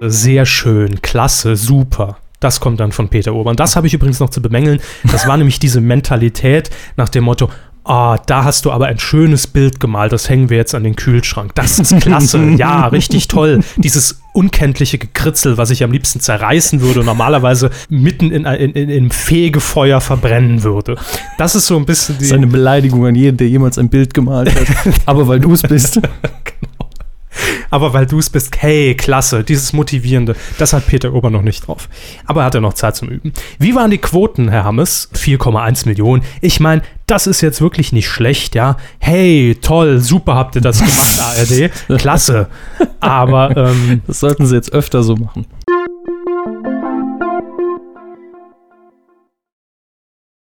Sehr schön, klasse, super. Das kommt dann von Peter Urban. Das habe ich übrigens noch zu bemängeln. Das war nämlich diese Mentalität nach dem Motto, Ah, da hast du aber ein schönes Bild gemalt, das hängen wir jetzt an den Kühlschrank. Das ist klasse, ja, richtig toll. Dieses unkenntliche Gekritzel, was ich am liebsten zerreißen würde und normalerweise mitten in, in, in, in Fegefeuer verbrennen würde. Das ist so ein bisschen die. Das ist eine Beleidigung an jeden, der jemals ein Bild gemalt hat. aber weil du es bist. Aber weil du es bist, hey, klasse, dieses Motivierende, das hat Peter Ober noch nicht drauf. Aber er hat ja noch Zeit zum Üben. Wie waren die Quoten, Herr Hammes? 4,1 Millionen. Ich meine, das ist jetzt wirklich nicht schlecht, ja. Hey, toll, super habt ihr das gemacht, ARD. Klasse. Aber ähm, das sollten sie jetzt öfter so machen.